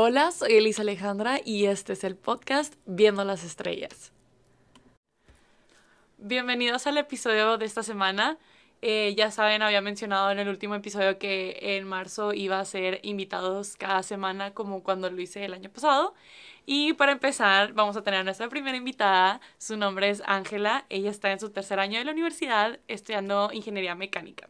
Hola, soy Elisa Alejandra y este es el podcast Viendo las Estrellas. Bienvenidos al episodio de esta semana. Eh, ya saben, había mencionado en el último episodio que en marzo iba a ser invitados cada semana como cuando lo hice el año pasado. Y para empezar, vamos a tener a nuestra primera invitada. Su nombre es Ángela. Ella está en su tercer año de la universidad estudiando ingeniería mecánica.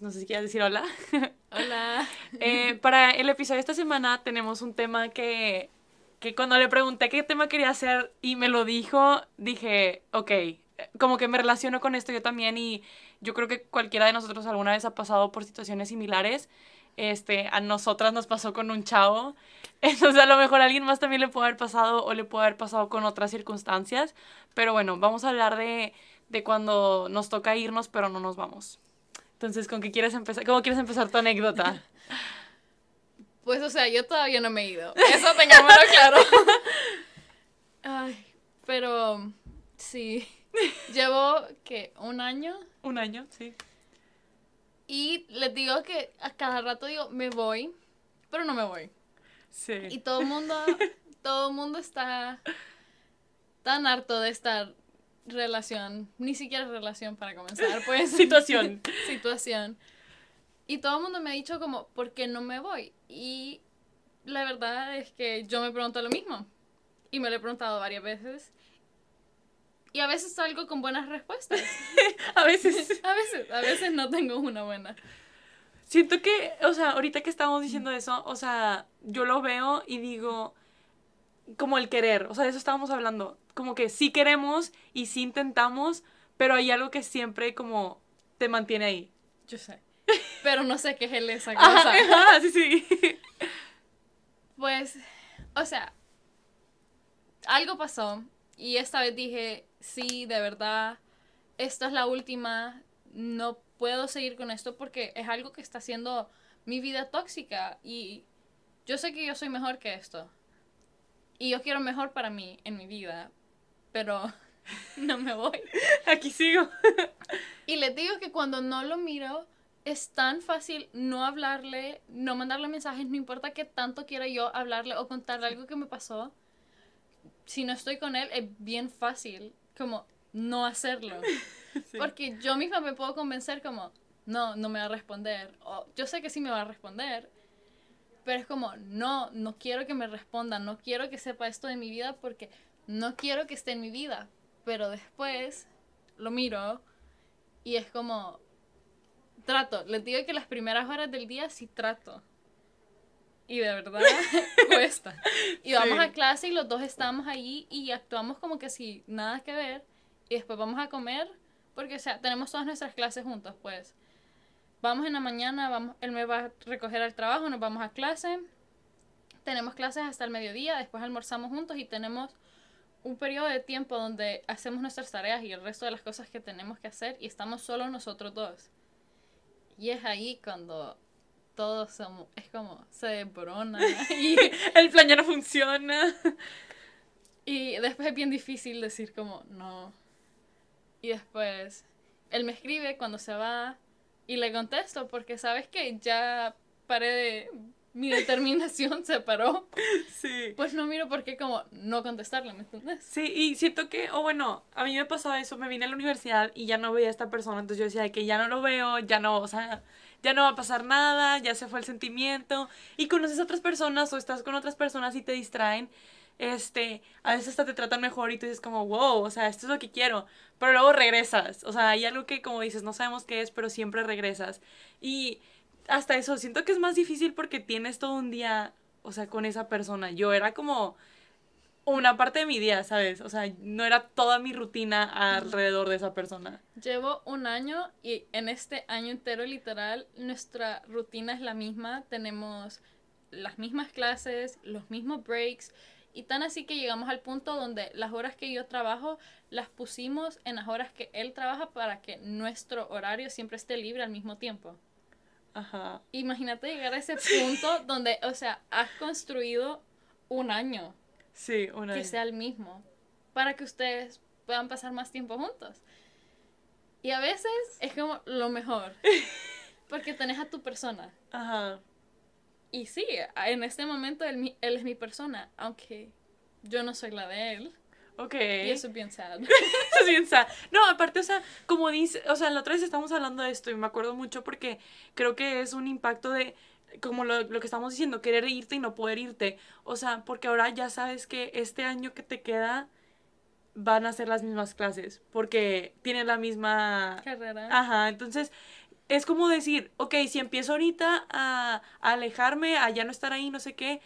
No sé si quieres decir hola. Hola. Eh, para el episodio de esta semana tenemos un tema que, que cuando le pregunté qué tema quería hacer y me lo dijo, dije, ok, como que me relaciono con esto yo también y yo creo que cualquiera de nosotros alguna vez ha pasado por situaciones similares. Este, a nosotras nos pasó con un chavo. Entonces a lo mejor a alguien más también le puede haber pasado o le puede haber pasado con otras circunstancias. Pero bueno, vamos a hablar de, de cuando nos toca irnos pero no nos vamos. Entonces, ¿con qué quieres empezar? ¿Cómo quieres empezar tu anécdota? Pues, o sea, yo todavía no me he ido. Eso tengámoslo claro. Ay, pero sí. Llevo, ¿qué? ¿Un año? Un año, sí. Y les digo que a cada rato digo, me voy, pero no me voy. Sí. Y todo el mundo, todo el mundo está tan harto de estar relación, ni siquiera relación para comenzar, pues. Situación. situación. Y todo el mundo me ha dicho como, ¿por qué no me voy? Y la verdad es que yo me pregunto lo mismo. Y me lo he preguntado varias veces. Y a veces salgo con buenas respuestas. a veces. a veces, a veces no tengo una buena. Siento que, o sea, ahorita que estamos diciendo eso, o sea, yo lo veo y digo, como el querer, o sea, de eso estábamos hablando, como que sí queremos y sí intentamos, pero hay algo que siempre como te mantiene ahí. Yo sé. Pero no sé qué es el esa cosa. Ajá, sí, sí. Pues, o sea, algo pasó y esta vez dije, sí, de verdad, esta es la última, no puedo seguir con esto porque es algo que está haciendo mi vida tóxica y yo sé que yo soy mejor que esto. Y yo quiero mejor para mí en mi vida, pero no me voy. Aquí sigo. Y les digo que cuando no lo miro, es tan fácil no hablarle, no mandarle mensajes, no importa qué tanto quiera yo hablarle o contarle algo que me pasó. Si no estoy con él, es bien fácil como no hacerlo. Sí. Porque yo misma me puedo convencer como, no, no me va a responder. O yo sé que sí me va a responder. Pero es como, no, no quiero que me responda, no quiero que sepa esto de mi vida porque no quiero que esté en mi vida. Pero después lo miro y es como, trato. Les digo que las primeras horas del día sí trato. Y de verdad cuesta. Y vamos Sí. a clase y los dos estamos allí y actuamos como que si nada que ver. Y después vamos a comer porque, o sea, tenemos todas nuestras clases juntos, pues. Vamos en la mañana, vamos, él me va a recoger al trabajo, nos vamos a clase. Tenemos clases hasta el mediodía, después almorzamos juntos y tenemos un periodo de tiempo donde hacemos nuestras tareas y el resto de las cosas que tenemos que hacer y estamos solo nosotros dos. Y es ahí cuando todo somos, es como se desborona y, El plan ya no funciona. y después es bien difícil decir como no. Y después él me escribe cuando se va y le contesto porque sabes que ya paré de mi determinación se paró. Sí. Pues no miro por qué como no contestarle, ¿me entiendes? Sí, y siento que, o bueno, a mí me pasaba eso, me vine a la universidad y ya no veía a esta persona, entonces yo decía de que ya no lo veo, ya no, o sea, ya no va a pasar nada, ya se fue el sentimiento, y conoces a otras personas o estás con otras personas y te distraen, este, a veces hasta te tratan mejor y tú dices como, wow, o sea, esto es lo que quiero, pero luego regresas, o sea, hay algo que como dices, no sabemos qué es, pero siempre regresas, y hasta eso, siento que es más difícil porque tienes todo un día, o sea, con esa persona, yo era como una parte de mi día, ¿sabes? O sea, no era toda mi rutina alrededor de esa persona. Llevo un año y en este año entero literal nuestra rutina es la misma. Tenemos las mismas clases, los mismos breaks y tan así que llegamos al punto donde las horas que yo trabajo las pusimos en las horas que él trabaja para que nuestro horario siempre esté libre al mismo tiempo. Ajá. Imagínate llegar a ese punto donde, o sea, has construido un año Sí, una que vez. sea el mismo para que ustedes puedan pasar más tiempo juntos. Y a veces es como lo mejor, porque tenés a tu persona. Ajá. Y sí, en este momento él, él es mi persona, aunque yo no soy la de él. Ok. Y eso es bien sad. Eso es bien sad. No, aparte, o sea, como dice, o sea, la otra vez estamos hablando de esto y me acuerdo mucho porque creo que es un impacto de, como lo, lo que estamos diciendo, querer irte y no poder irte. O sea, porque ahora ya sabes que este año que te queda van a ser las mismas clases porque tienen la misma... Carrera. Ajá, entonces es como decir, ok, si empiezo ahorita a, a alejarme, a ya no estar ahí, no sé qué.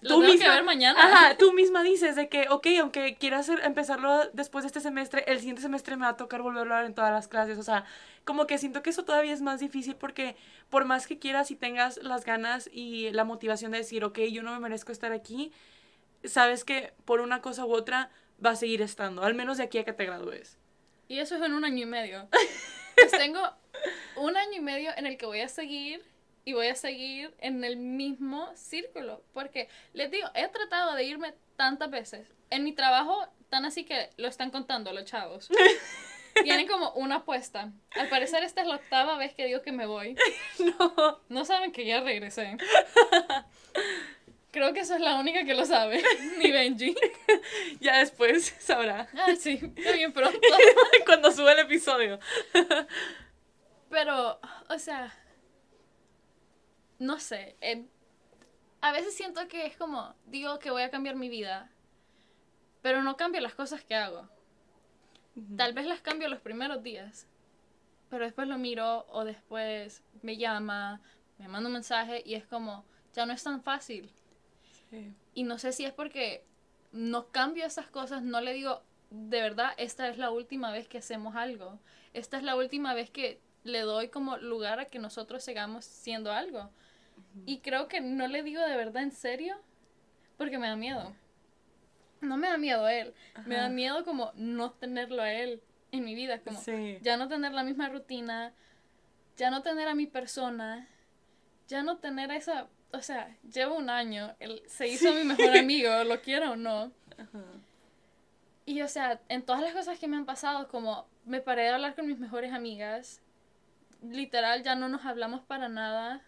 Lo tengo que ver mañana. Ajá, tú misma dices de que, ok, aunque quiera hacer, empezarlo después de este semestre, el siguiente semestre me va a tocar volverlo a ver en todas las clases. O sea, como que siento que eso todavía es más difícil porque por más que quieras y tengas las ganas y la motivación de decir, ok, yo no me merezco estar aquí, sabes que por una cosa u otra va a seguir estando, al menos de aquí a que te gradúes. Y eso es en un año y medio. Pues tengo un año y medio en el que voy a seguir y voy a seguir en el mismo círculo. Porque les digo, he tratado de irme tantas veces. En mi trabajo, tan así que lo están contando los chavos. Tienen como una apuesta. Al parecer esta es la octava vez que digo que me voy. No. No saben que ya regresé. Creo que esa es la única que lo sabe. Ni Benji. Ya después sabrá. Ah, sí, qué bien pronto. Cuando sube el episodio. Pero, o sea, no sé. eh, a veces siento que es como, digo que voy a cambiar mi vida, pero no cambio las cosas que hago. Tal vez las cambio los primeros días, pero después lo miro o después me llama, me manda un mensaje y es como, ya no es tan fácil. Sí. Y no sé si es porque no cambio esas cosas, no le digo, de verdad, esta es la última vez que hacemos algo. Esta es la última vez que le doy como lugar a que nosotros sigamos siendo algo. Y creo que no le digo de verdad en serio porque me da miedo. No me da miedo a él, me da miedo como no tenerlo a él en mi vida, como Sí. ya no tener la misma rutina, ya no tener a mi persona, ya no tener esa, o sea, llevo un año, él se hizo mi mejor amigo, lo quiero o no. Ajá. Y o sea, en todas las cosas que me han pasado, como me paré de hablar con mis mejores amigas, literal ya no nos hablamos para nada.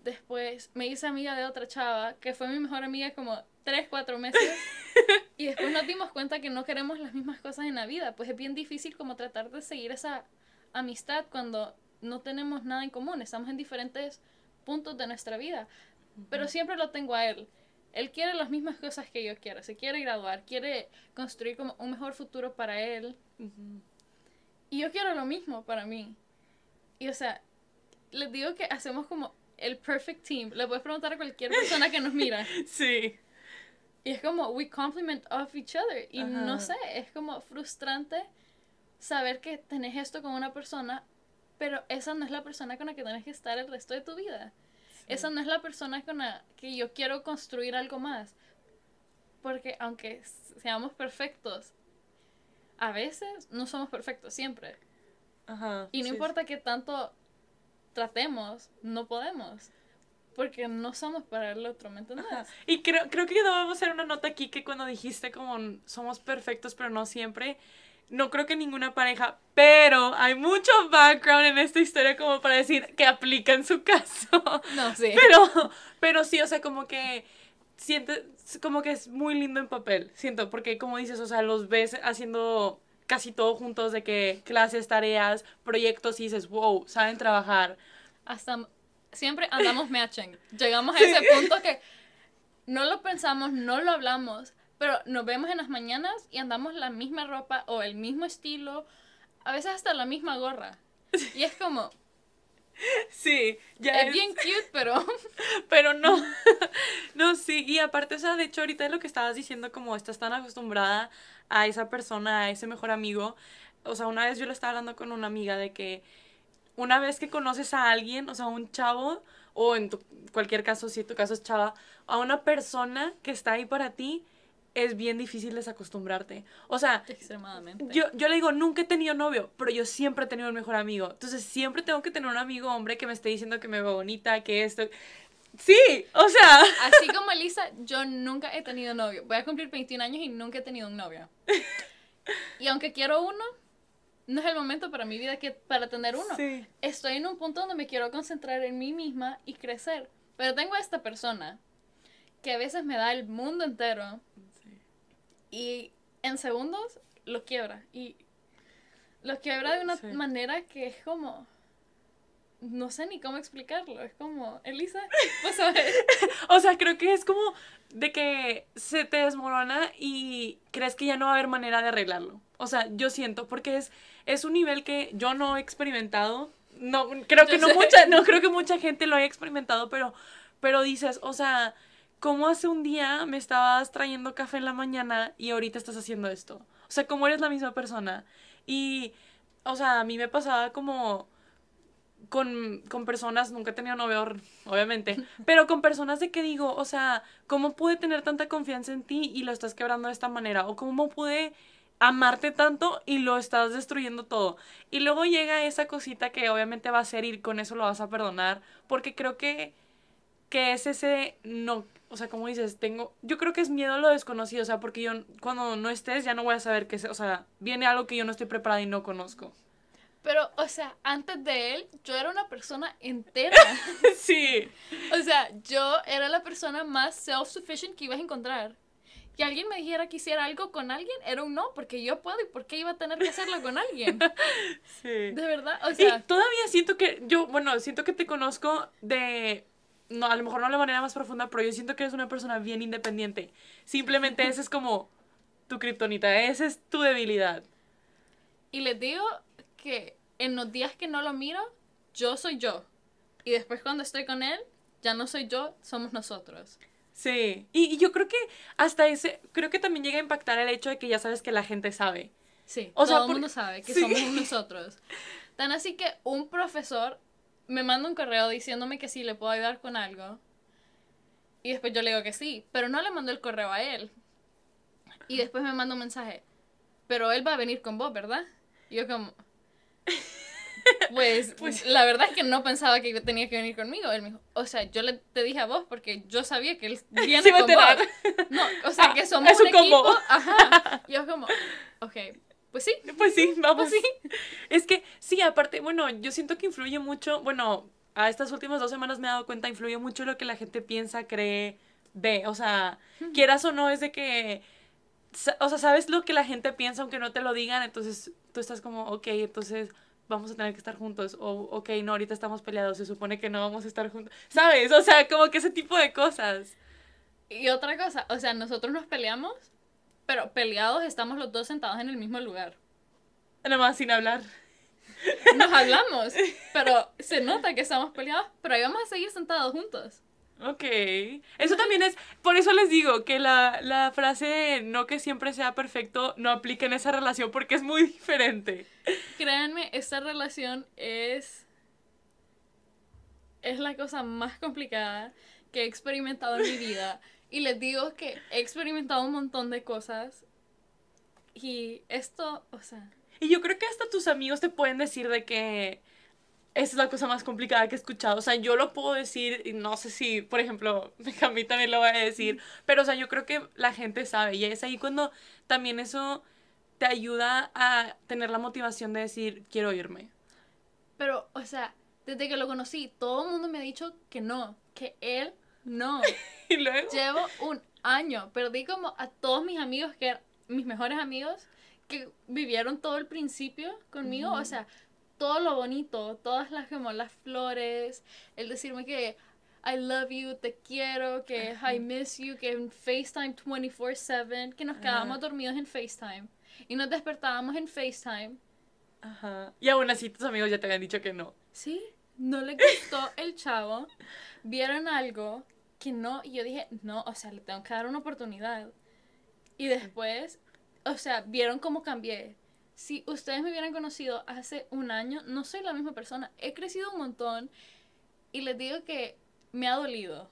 Después me hice amiga de otra chava, que fue mi mejor amiga como 3, 4 meses. y después nos dimos cuenta que no queremos las mismas cosas en la vida. Pues es bien difícil como tratar de seguir esa amistad cuando no tenemos nada en común. Estamos en diferentes puntos de nuestra vida. Pero siempre lo tengo a él. Él quiere las mismas cosas que yo quiero. Se quiere graduar, quiere construir como un mejor futuro para él. Y yo quiero lo mismo para mí. Y o sea, les digo que hacemos como el perfect team. Le puedes preguntar a cualquier persona que nos mira. Sí. Y es como, we complement of each other. Y Ajá. no sé, es como frustrante saber que tenés esto con una persona, pero esa no es la persona con la que tenés que estar el resto de tu vida. Esa no es la persona con la que yo quiero construir algo más. Porque aunque seamos perfectos, a veces no somos perfectos siempre. Ajá. Y no sí, importa que tanto tratemos, no podemos. Porque no somos para el otro, ¿me entiendes? Ajá. Y creo, creo que debemos hacer una nota aquí que cuando dijiste como somos perfectos pero no siempre, no creo que ninguna pareja, pero hay mucho background en esta historia como para decir que aplica en su caso. No, sí. Pero, pero sí, o sea, como que sientes, como que es muy lindo en papel, siento, porque como dices, o sea, los ves haciendo casi todo juntos de que clases, tareas, proyectos y dices, wow, saben trabajar. Hasta siempre andamos matching. Llegamos a ese punto que no lo pensamos, no lo hablamos, pero nos vemos en las mañanas y andamos la misma ropa o el mismo estilo, a veces hasta la misma gorra. Y es como, Sí, ya es bien cute, pero Pero no, y aparte, o sea, de hecho, ahorita es lo que estabas diciendo, como estás tan acostumbrada a esa persona, a ese mejor amigo, o sea, una vez yo le estaba hablando con una amiga de que una vez que conoces a alguien, o sea, un chavo, o en tu- cualquier caso, si tu caso es chava, a una persona que está ahí para ti, es bien difícil desacostumbrarte. O sea, extremadamente. yo, yo le digo, nunca he tenido novio, pero yo siempre he tenido un mejor amigo. Entonces siempre tengo que tener un amigo hombre que me esté diciendo que me veo bonita, que esto. Sí, o sea. Así como Elisa, yo nunca he tenido novio. Voy a cumplir 21 años y nunca he tenido un novio. Y aunque quiero uno, no es el momento para mi vida que para tener uno. Sí. Estoy en un punto donde me quiero concentrar en mí misma y crecer. Pero tengo a esta persona que a veces me da el mundo entero Sí. y en segundos lo quiebra. Y lo quiebra de una Sí. manera que es como... No sé ni cómo explicarlo. Es como, Elisa, pues a ver. O sea, creo que es como de que se te desmorona y crees que ya no va a haber manera de arreglarlo. O sea, yo siento, porque es, es un nivel que yo no he experimentado. No, creo que no mucha, no creo que mucha gente lo haya experimentado, pero, pero dices, o sea, ¿cómo hace un día me estabas trayendo café en la mañana y ahorita estás haciendo esto? O sea, ¿cómo eres la misma persona? Y, o sea, a mí me pasaba como con, con personas, nunca he tenido novio, obviamente, pero con personas de que digo, o sea, ¿cómo pude tener tanta confianza en ti y lo estás quebrando de esta manera? ¿O cómo pude amarte tanto y lo estás destruyendo todo? Y luego llega esa cosita que obviamente va a ser y con eso lo vas a perdonar, porque creo que, que es ese, no, o sea, como dices, tengo, yo creo que es miedo a lo desconocido, o sea, porque yo cuando no estés ya no voy a saber qué es, o sea, viene algo que yo no estoy preparada y no conozco. Pero, o sea, antes de él, yo era una persona entera. sí. O sea, yo era la persona más self-sufficient que ibas a encontrar. Que alguien me dijera que hiciera algo con alguien era un no, porque yo puedo y por qué iba a tener que hacerlo con alguien. Sí. De verdad, o Y sea, todavía siento que yo, bueno, siento que te conozco de, no, a lo mejor no de la manera más profunda, pero yo siento que eres una persona bien independiente. Simplemente esa es como tu kriptonita, esa es tu debilidad. y les digo que en los días que no lo miro, yo soy yo. Y después cuando estoy con él, ya no soy yo, somos nosotros. Sí. Y, y yo creo que hasta ese, creo que también llega a impactar el hecho de que ya sabes que la gente sabe. Sí, O todo sea, el por- mundo sabe que sí. somos nosotros. Tan así que un profesor me manda un correo diciéndome que sí le puedo ayudar con algo. Y después yo le digo que sí, pero no le mando el correo a él. Y después me manda un mensaje, pero él va a venir con vos, ¿verdad? Y yo como, pues, Pues- la verdad es que no pensaba que tenía que venir conmigo. Él me dijo, o sea, yo le, te dije a vos porque yo sabía que él viene Sí, con vos. No, o sea, Ah, que somos es un un combo. equipo. Ajá. Y yo como, ok, pues sí. Pues sí, vamos. Pues sí. Es que, sí, aparte, bueno, yo siento que influye mucho, bueno, a estas últimas dos semanas me he dado cuenta, influye mucho lo que la gente piensa, cree, ve. O sea, quieras o no, es de que, o sea, sabes lo que la gente piensa aunque no te lo digan, entonces tú estás como, ok, entonces vamos a tener que estar juntos, o ok, no, ahorita estamos peleados, se supone que no vamos a estar juntos, ¿sabes? O sea, como que ese tipo de cosas. Y otra cosa, o sea, nosotros nos peleamos, pero peleados estamos los dos sentados en el mismo lugar. Nada más sin hablar. Nos hablamos, pero se nota que estamos peleados, pero ahí vamos a seguir sentados juntos. Ok. Eso también es, por eso les digo que la, la frase no que siempre sea perfecto no aplica en esa relación porque es muy diferente. Créanme, esta relación es. Es la cosa más complicada que he experimentado en mi vida. Y les digo que he experimentado un montón de cosas. Y esto, o sea. Y yo creo que hasta tus amigos te pueden decir de que esa es la cosa más complicada que he escuchado. O sea, yo lo puedo decir y no sé si, por ejemplo, Benjamí también lo va a decir, pero o sea, yo creo que la gente sabe y es ahí cuando también eso te ayuda a tener la motivación de decir, quiero irme. Pero, o sea, desde que lo conocí, todo el mundo me ha dicho que no, que él no. Y luego... Llevo un año, perdí como a todos mis amigos, que eran mis mejores amigos, que vivieron todo el principio conmigo, o sea, todo lo bonito, todas las como las flores, el decirme que I love you, te quiero, que I miss you, que en FaceTime 24/7, que nos quedábamos Ajá. dormidos en FaceTime y nos despertábamos en FaceTime. Ajá. Y aún así tus amigos ya te habían dicho que no. Sí, no le gustó el chavo, vieron algo que no, y yo dije, no, o sea, le tengo que dar una oportunidad. Y después, o sea, vieron cómo cambié. Si ustedes me hubieran conocido hace un año, no soy la misma persona. He crecido un montón y les digo que me ha dolido.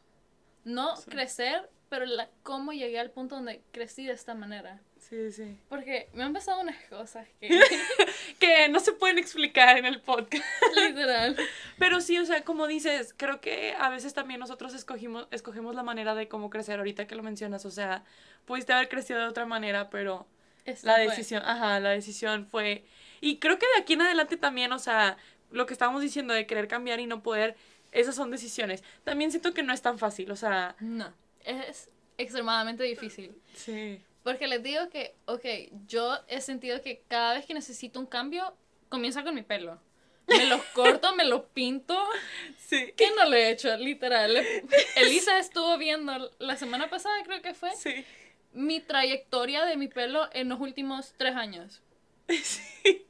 No Sí. crecer, pero la, cómo llegué al punto donde crecí de esta manera. Sí, sí. Porque me han pasado unas cosas que, Que no se pueden explicar en el podcast. literal, Pero sí, o sea, como dices, creo que a veces también nosotros escogimos, escogemos la manera de cómo crecer, ahorita que lo mencionas, o sea, pudiste haber crecido de otra manera, pero esta la fue. decisión, ajá, la decisión fue... Y creo que de aquí en adelante también, o sea, lo que estábamos diciendo de querer cambiar y no poder, esas son decisiones. También siento que no es tan fácil, o sea, No, es extremadamente difícil. sí. Porque les digo que, ok, yo he sentido que cada vez que necesito un cambio, comienza con mi pelo. Me lo corto, me lo pinto. Sí. ¿Qué no lo he hecho? Literal. Elisa estuvo viendo la semana pasada, creo que fue, Sí. Mi trayectoria de mi pelo en los últimos tres años. Sí.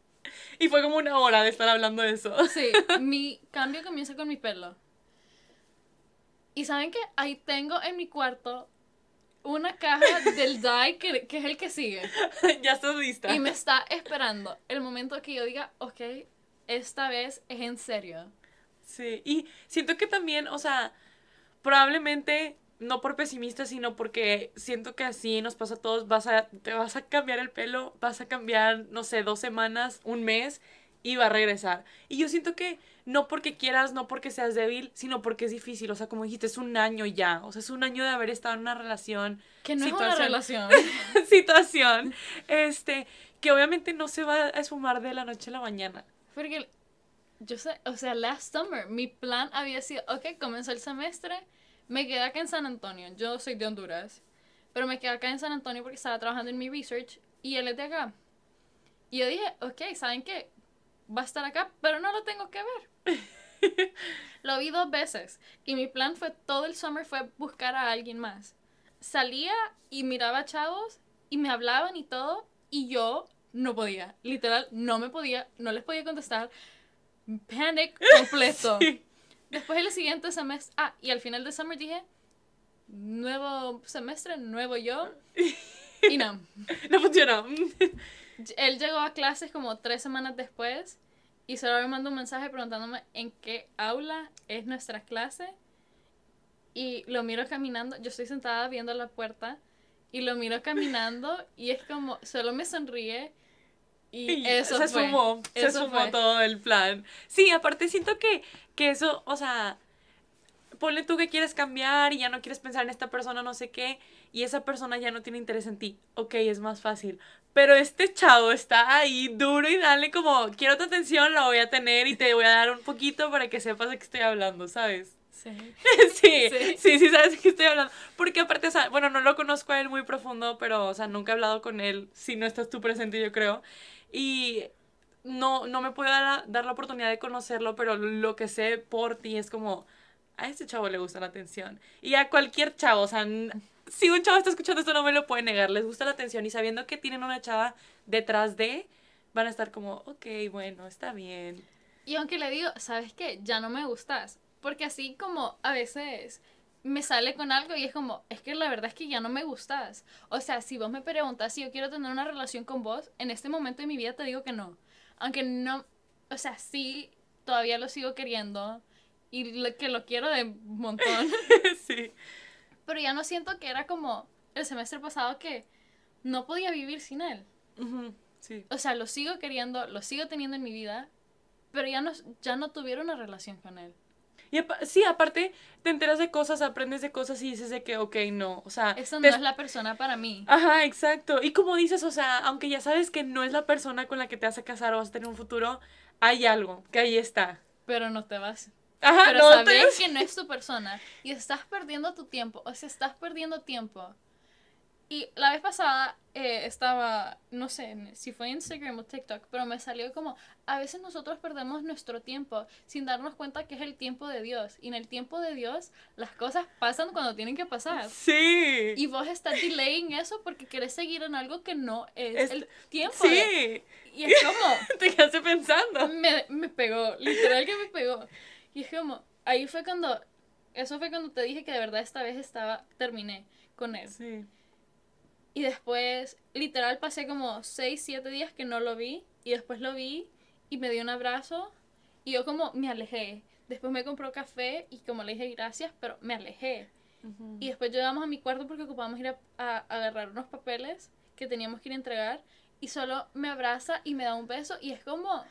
Y fue como una hora de estar hablando de eso. Sí, mi cambio comienza con mi pelo. Y saben que ahí tengo en mi cuarto una caja del dye que, que es el que sigue. ya estás lista. Y me está esperando el momento que yo diga, ok, esta vez es en serio. Sí, y siento que también, o sea, probablemente no por pesimista, sino porque siento que así nos pasa a todos, vas a, te vas a cambiar el pelo, vas a cambiar, no sé, dos semanas, un mes y va a regresar. Y yo siento que no porque quieras, no porque seas débil, sino porque es difícil, o sea, como dijiste, es un año ya, o sea, es un año de haber estado en una relación, Que no es una Situación. relación. situación, este, que obviamente no se va a esfumar de la noche a la mañana. Porque yo sé, o sea, last summer, mi plan había sido, ok, comenzó el semestre, me quedé acá en San Antonio, yo soy de Honduras, pero me quedé acá en San Antonio porque estaba trabajando en mi research y él es de acá. Y yo dije, ok, ¿saben qué? Va a estar acá, pero no lo tengo que ver. lo vi dos veces y mi plan fue todo el summer fue buscar a alguien más. Salía y miraba a chavos y me hablaban y todo y yo no podía, literal, no me podía, no les podía contestar. Panic completo. Sí. Después el siguiente semestre, ah, y al final de summer dije, nuevo semestre, nuevo yo. Y no, No funcionó. él llegó a clases como tres semanas después y solo me mandó un mensaje preguntándome en qué aula es nuestra clase. Y lo miro caminando, yo estoy sentada viendo la puerta y lo miro caminando y es como, solo me sonríe y, Y eso se fue. esfumó, se Eso esfumó fue. todo el plan. Sí, aparte siento que, que eso, o sea, ponle tú que quieres cambiar y ya no quieres pensar en esta persona, no sé qué, y esa persona ya no tiene interés en ti. Ok, es más fácil. Pero este chavo está ahí duro y dale como, quiero tu atención, la voy a tener y te voy a dar un poquito para que sepas de qué estoy hablando, ¿sabes? Sí. Sí, Sí. sí, sí, sabes de qué estoy hablando. Porque aparte, o sea, bueno, no lo conozco a él muy profundo, pero, o sea, nunca he hablado con él si no estás tú presente, yo creo. Y no, no me puedo dar dar la oportunidad de conocerlo, pero lo que sé por ti es como, a este chavo le gusta la atención. Y a cualquier chavo, o sea, si un chavo está escuchando esto no me lo puede negar, les gusta la atención y sabiendo que tienen una chava detrás de, van a estar como, ok, bueno, está bien. Y aunque le digo, ¿sabes qué? Ya no me gustas. Porque así como a veces me sale con algo y es como, es que la verdad es que ya no me gustas. O sea, si vos me preguntas si yo quiero tener una relación con vos, en este momento de mi vida te digo que no. Aunque no, o sea, sí, todavía lo sigo queriendo y lo- que lo quiero de montón. sí. Pero ya no siento que era como el semestre pasado que no podía vivir sin él. Ujú, sí. O sea, lo sigo queriendo, lo sigo teniendo en mi vida, pero ya no, ya no tuviera una relación con él. Y apa- sí, aparte te enteras de cosas, aprendes de cosas y dices de que, ok, no, o sea... Te- no es la persona para mí. Ajá, exacto. Y como dices, o sea, aunque ya sabes que no es la persona con la que te vas a casar o vas a tener un futuro, hay algo que ahí está. Pero no te vas. Ajá, Pero no te- sabes que no es tu persona. Y estás perdiendo tu tiempo. O sea, estás perdiendo tiempo. Y la vez pasada eh, estaba, no sé si fue Instagram o TikTok, pero me salió como, a veces nosotros perdemos nuestro tiempo sin darnos cuenta que es el tiempo de Dios. Y en el tiempo de Dios las cosas pasan cuando tienen que pasar. Sí. Y vos estás delaying eso porque querés seguir en algo que no es, Es- el tiempo. de- Sí. Y es como, Te quedaste pensando. me, me pegó, literal que me pegó. Y es como, ahí fue cuando, eso fue cuando te dije que de verdad esta vez estaba, terminé con él. Sí. Y después, literal, pasé como 6, 7 días que no lo vi. Y después lo vi y me dio un abrazo. Y yo como me alejé. Después me compró café y como le dije gracias, pero me alejé. Y después llegamos a mi cuarto porque ocupábamos ir a, a- a agarrar unos papeles que teníamos que ir a entregar. Y solo me abraza y me da un beso. Y es como.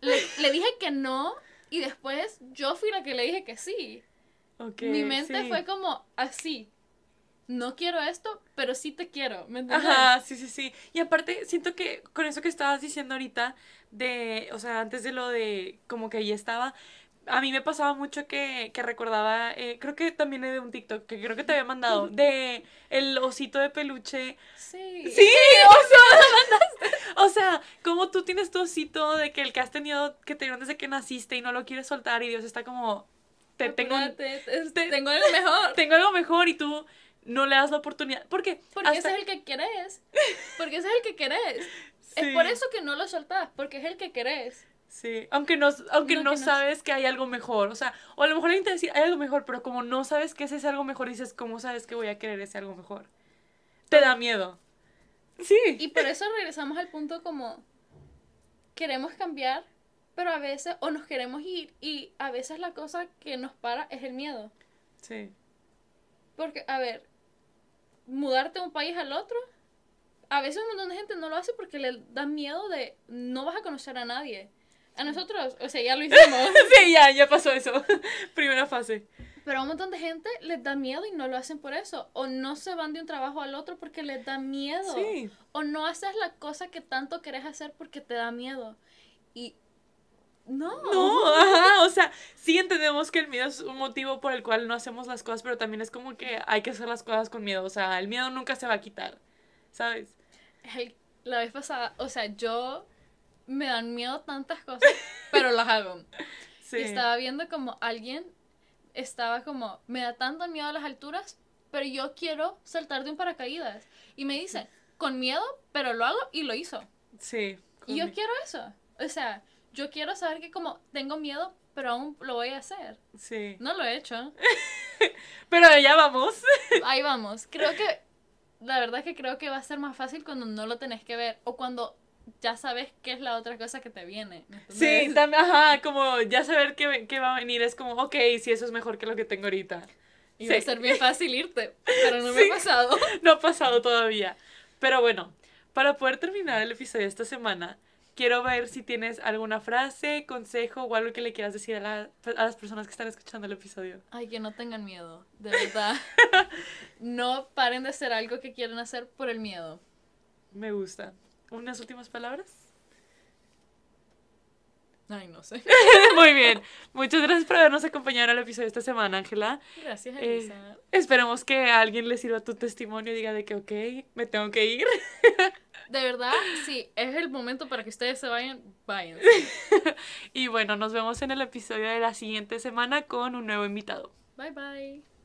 Le, le dije que no. Y después yo fui la que le dije que sí. Ok, Mi mente sí. fue como así. No quiero esto, pero sí te quiero. ¿Me entiendes? Ajá, sí, sí, sí. Y aparte, siento que con eso que estabas diciendo ahorita, de, o sea, antes de lo de como que ahí estaba, a mí me pasaba mucho que, que recordaba, eh, creo que también de un TikTok que creo que te había mandado, de el osito de peluche. Sí. Sí, o sea, o sea, como tú tienes tu osito de que el que has tenido, que te dieron desde que naciste y no lo quieres soltar y Dios está como, te tengo, Apúrate, te- tengo algo mejor. tengo algo mejor y tú no le das la oportunidad. Porque, Porque hasta- ese es el que querés. Porque ese es el que querés. Sí. Es por eso que no lo soltás, porque es el que querés. Sí, aunque no, aunque No, no, que no- sabes que hay algo mejor, o sea, o a lo mejor alguien te decir hay algo mejor, pero como no sabes que es ese algo mejor, dices, ¿cómo sabes que voy a querer ese algo mejor? Te da miedo. Sí. Y por eso regresamos al punto como queremos cambiar, pero a veces, o nos queremos ir, y a veces la cosa que nos para es el miedo. Sí. Porque, a ver, mudarte de un país al otro, a veces un montón de gente no lo hace porque le da miedo de no vas a conocer a nadie. A nosotros, o sea, ya lo hicimos. Sí, ya, ya pasó eso. Primera fase. Pero a un montón de gente les da miedo y no lo hacen por eso. O no se van de un trabajo al otro porque les da miedo. Sí. O no haces la cosa que tanto querés hacer porque te da miedo. Y no. No, ajá, o sea, sí entendemos que el miedo es un motivo por el cual no hacemos las cosas, pero también es como que hay que hacer las cosas con miedo, o sea, el miedo nunca se va a quitar, ¿sabes? El- la vez pasada, o sea, yo me dan miedo tantas cosas, pero las hago. Sí. Y estaba viendo como alguien estaba como, me da tanto miedo a las alturas, pero yo quiero saltar de un paracaídas. Y me dice, con miedo, pero lo hago y lo hizo. Sí. Y yo quiero eso. O sea, yo quiero saber que como tengo miedo, pero aún lo voy a hacer. Sí. No lo he hecho. Pero ya vamos. Ahí vamos. Creo que, la verdad es que creo que va a ser más fácil cuando no lo tenés que ver o cuando ya sabes qué es la otra cosa que te viene. ¿me Sí, también, ajá, como ya saber qué, qué va a venir es como, ok, sí, eso es mejor que lo que tengo ahorita. Y va a Sí. ser bien fácil irte, pero no me Sí. ha pasado. No ha pasado todavía. Pero bueno, para poder terminar el episodio de esta semana, quiero ver si tienes alguna frase, consejo o algo que le quieras decir a, la- a las personas que están escuchando el episodio. Ay, que no tengan miedo, de verdad. No paren de hacer algo que quieren hacer por el miedo. Me gusta. ¿Unas últimas palabras? Ay, no sé. Muy bien. Muchas gracias por habernos acompañado en el episodio de esta semana, Ángela. Gracias, Eh, Elisa. esperemos que a alguien le sirva tu testimonio y diga de que, ok, me tengo que ir. De verdad, sí, es el momento para que ustedes se vayan, vayan. Y bueno, nos vemos en el episodio de la siguiente semana con un nuevo invitado. Bye bye.